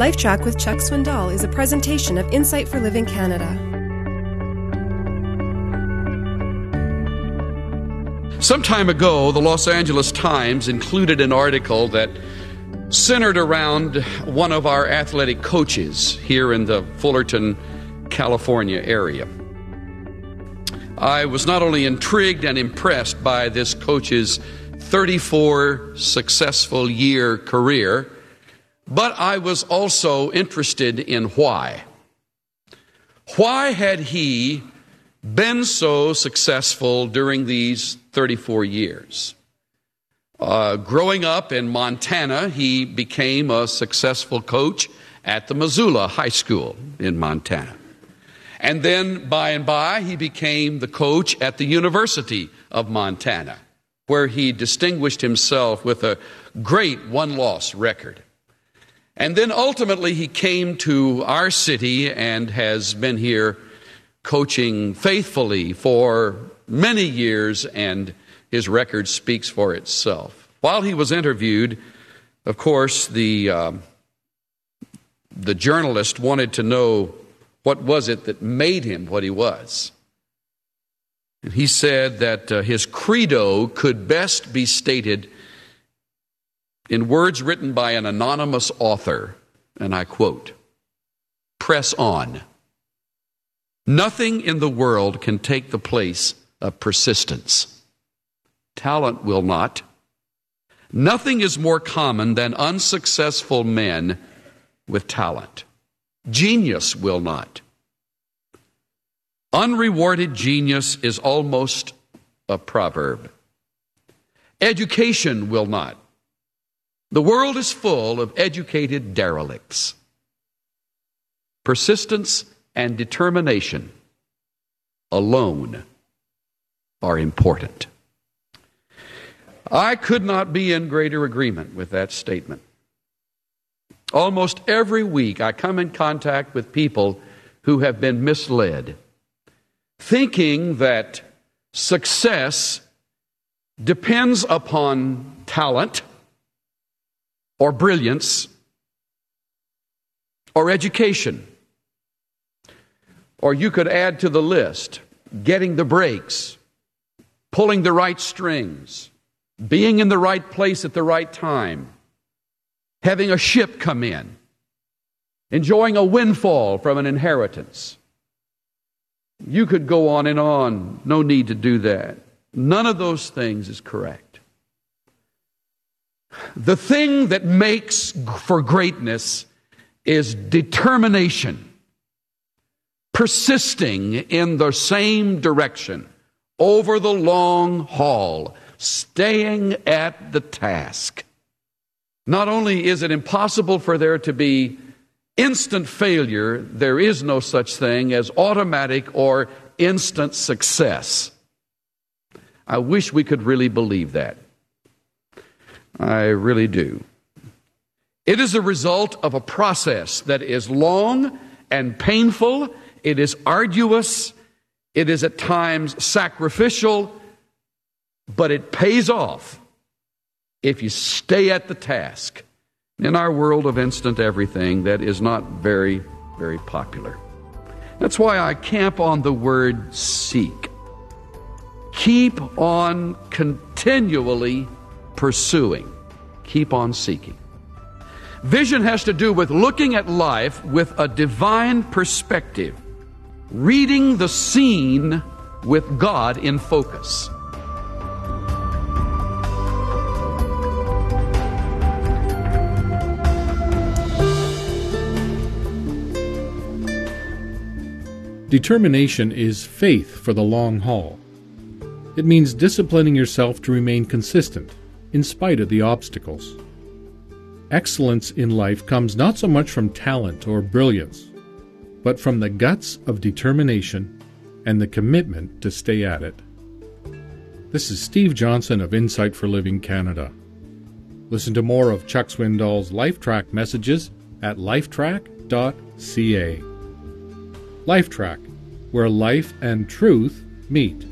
LifeTrac with Chuck Swindoll is a presentation of Insight for Living Canada. Some time ago, the Los Angeles Times included an article that centered around one of our athletic coaches here in the Fullerton, California area. I was not only intrigued and impressed by this coach's 34 successful year career, but I was also interested in why. Why had he been so successful during these 34 years? Uh, growing up in Montana, he became a successful coach at the Missoula High School in Montana. And then by and by, he became the coach at the University of Montana, where he distinguished himself with a great one loss record. And then ultimately, he came to our city and has been here coaching faithfully for many years and his record speaks for itself. While he was interviewed, of course, the, uh, the journalist wanted to know what was it that made him what he was. And he said that uh, his credo could best be stated in words written by an anonymous author, and I quote Press on. Nothing in the world can take the place of persistence. Talent will not. Nothing is more common than unsuccessful men with talent. Genius will not. Unrewarded genius is almost a proverb. Education will not. The world is full of educated derelicts. Persistence and determination alone are important. I could not be in greater agreement with that statement. Almost every week, I come in contact with people who have been misled, thinking that success depends upon talent or brilliance or education. Or you could add to the list getting the breaks, pulling the right strings, being in the right place at the right time, having a ship come in, enjoying a windfall from an inheritance. You could go on and on. No need to do that. None of those things is correct. The thing that makes for greatness is determination, persisting in the same direction over the long haul staying at the task. Not only is it impossible for there to be instant failure, there is no such thing as automatic or instant success. I wish we could really believe that. I really do. It is a result of a process that is long and painful, it is arduous, it is at times sacrificial, but it pays off if you stay at the task. In our world of instant everything, that is not very, very popular. That's why I camp on the word seek. Keep on continually pursuing, keep on seeking. Vision has to do with looking at life with a divine perspective, reading the scene with God in focus. Determination is faith for the long haul. It means disciplining yourself to remain consistent, in spite of the obstacles. Excellence in life comes not so much from talent or brilliance, but from the guts of determination and the commitment to stay at it. This is Steve Johnson of Insight for Living Canada. Listen to more of Chuck Swindoll's LifeTrac messages at lifetrac.ca. LifeTrac, where life and truth meet.